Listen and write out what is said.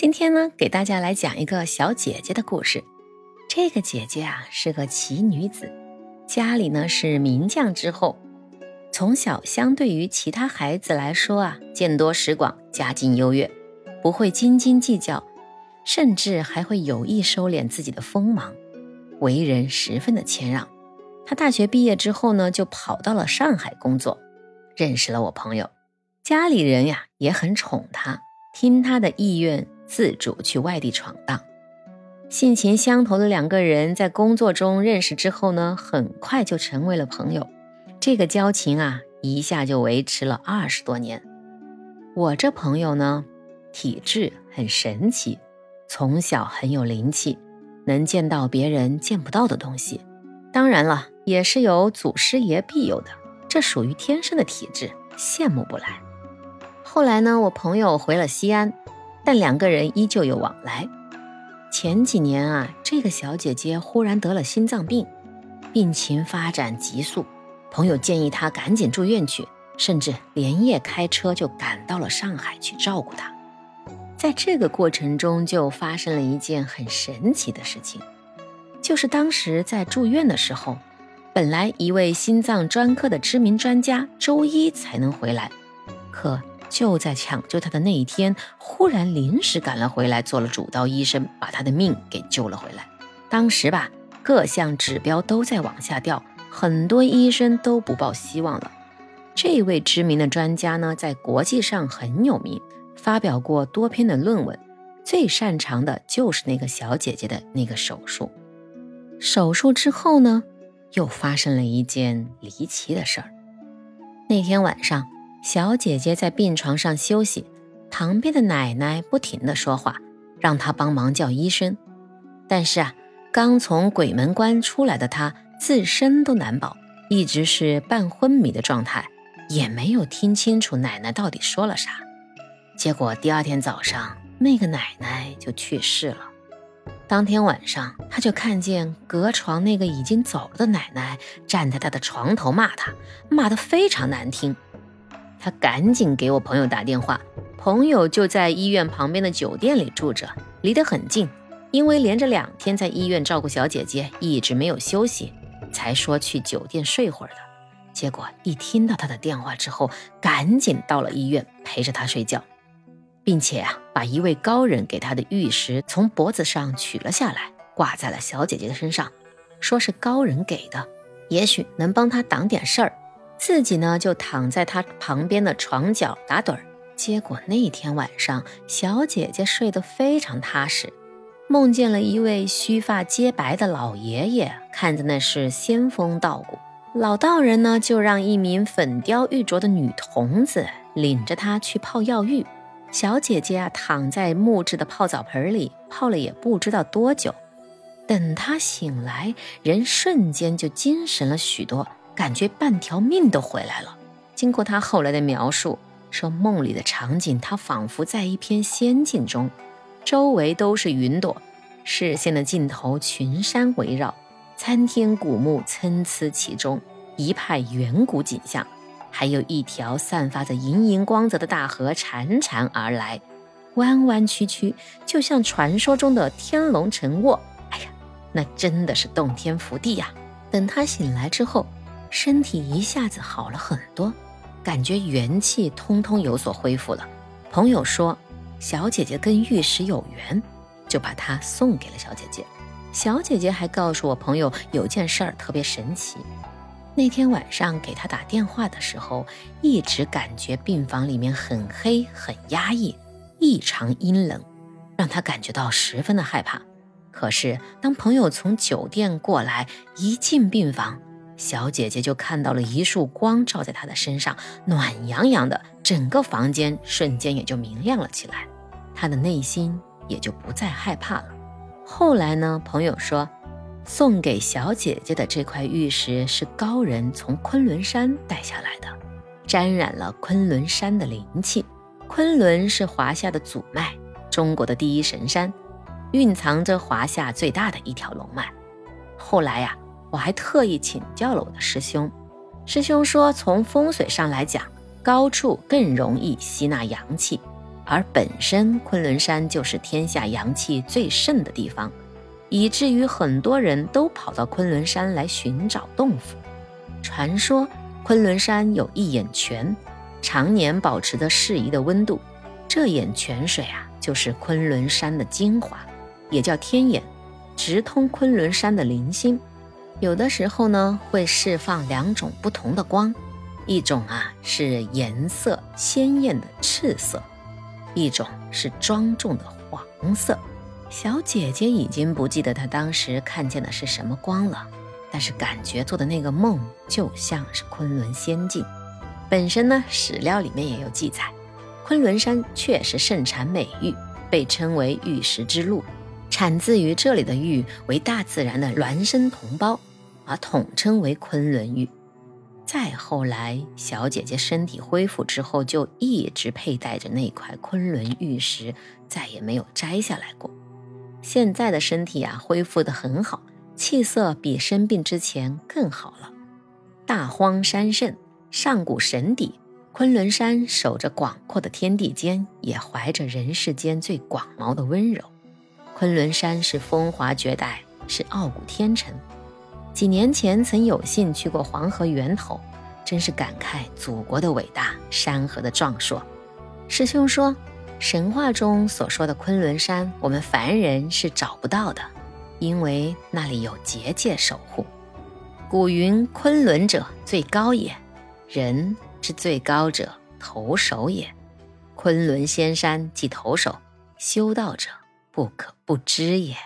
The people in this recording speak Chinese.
今天呢，给大家来讲一个小姐姐的故事。这个姐姐啊，是个奇女子，家里呢是名将之后，从小相对于其他孩子来说啊，见多识广，家境优越，不会斤斤计较，甚至还会有意收敛自己的锋芒，为人十分的谦让。她大学毕业之后呢，就跑到了上海工作，认识了我朋友，家里人呀也很宠她，听她的意愿。自主去外地闯荡，性情相投的两个人在工作中认识之后呢，很快就成为了朋友。这个交情啊，一下就维持了二十多年。我这朋友呢，体质很神奇，从小很有灵气，能见到别人见不到的东西。当然了，也是有祖师爷庇佑的，这属于天生的体质，羡慕不来。后来呢，我朋友回了西安。但两个人依旧有往来。前几年啊，这个小姐姐忽然得了心脏病，病情发展急速，朋友建议她赶紧住院去，甚至连夜开车就赶到了上海去照顾她。在这个过程中，就发生了一件很神奇的事情，就是当时在住院的时候，本来一位心脏专科的知名专家周一才能回来，可。就在抢救他的那一天，忽然临时赶了回来，做了主刀医生，把他的命给救了回来。当时吧，各项指标都在往下掉，很多医生都不抱希望了。这位知名的专家呢，在国际上很有名，发表过多篇的论文，最擅长的就是那个小姐姐的那个手术。手术之后呢，又发生了一件离奇的事儿。那天晚上。小姐姐在病床上休息，旁边的奶奶不停地说话，让她帮忙叫医生。但是啊，刚从鬼门关出来的她自身都难保，一直是半昏迷的状态，也没有听清楚奶奶到底说了啥。结果第二天早上，那个奶奶就去世了。当天晚上，他就看见隔床那个已经走了的奶奶站在他的床头骂他，骂得非常难听。他赶紧给我朋友打电话，朋友就在医院旁边的酒店里住着，离得很近。因为连着两天在医院照顾小姐姐，一直没有休息，才说去酒店睡会儿的。结果一听到他的电话之后，赶紧到了医院陪着他睡觉，并且啊，把一位高人给他的玉石从脖子上取了下来，挂在了小姐姐的身上，说是高人给的，也许能帮他挡点事儿。自己呢，就躺在他旁边的床角打盹儿。结果那天晚上，小姐姐睡得非常踏实，梦见了一位须发皆白的老爷爷，看着那是仙风道骨。老道人呢，就让一名粉雕玉琢的女童子领着他去泡药浴。小姐姐啊，躺在木质的泡澡盆里泡了也不知道多久，等她醒来，人瞬间就精神了许多。感觉半条命都回来了。经过他后来的描述，说梦里的场景，他仿佛在一片仙境中，周围都是云朵，视线的尽头群山围绕，参天古木参差其中，一派远古景象。还有一条散发着莹莹光泽的大河潺潺而来，弯弯曲曲，就像传说中的天龙沉卧。哎呀，那真的是洞天福地呀！等他醒来之后。身体一下子好了很多，感觉元气通通有所恢复了。朋友说，小姐姐跟玉石有缘，就把它送给了小姐姐。小姐姐还告诉我朋友有件事儿特别神奇，那天晚上给她打电话的时候，一直感觉病房里面很黑、很压抑、异常阴冷，让她感觉到十分的害怕。可是当朋友从酒店过来，一进病房，小姐姐就看到了一束光照在她的身上，暖洋洋的，整个房间瞬间也就明亮了起来。她的内心也就不再害怕了。后来呢，朋友说，送给小姐姐的这块玉石是高人从昆仑山带下来的，沾染了昆仑山的灵气。昆仑是华夏的祖脉，中国的第一神山，蕴藏着华夏最大的一条龙脉。后来呀。我还特意请教了我的师兄，师兄说，从风水上来讲，高处更容易吸纳阳气，而本身昆仑山就是天下阳气最盛的地方，以至于很多人都跑到昆仑山来寻找洞府。传说昆仑山有一眼泉，常年保持着适宜的温度，这眼泉水啊，就是昆仑山的精华，也叫天眼，直通昆仑山的灵心。有的时候呢，会释放两种不同的光，一种啊是颜色鲜艳的赤色。一种是庄重的黄色，小姐姐已经不记得她当时看见的是什么光了，但是感觉做的那个梦就像是昆仑仙境。本身呢，史料里面也有记载，昆仑山确实盛产美玉，被称为玉石之路，产自于这里的玉为大自然的孪生同胞，而统称为昆仑玉。再后来，小姐姐身体恢复之后，就一直佩戴着那块昆仑玉石，再也没有摘下来过。现在的身体啊，恢复得很好，气色比生病之前更好了。大荒山圣，上古神邸，昆仑山守着广阔的天地间，也怀着人世间最广袤的温柔。昆仑山是风华绝代，是傲骨天成。几年前曾有幸去过黄河源头，真是感慨祖国的伟大，山河的壮硕。师兄说，神话中所说的昆仑山，我们凡人是找不到的，因为那里有结界守护。古云：“昆仑者最高也，人之最高者头首也。昆仑仙山即头首，修道者不可不知也。”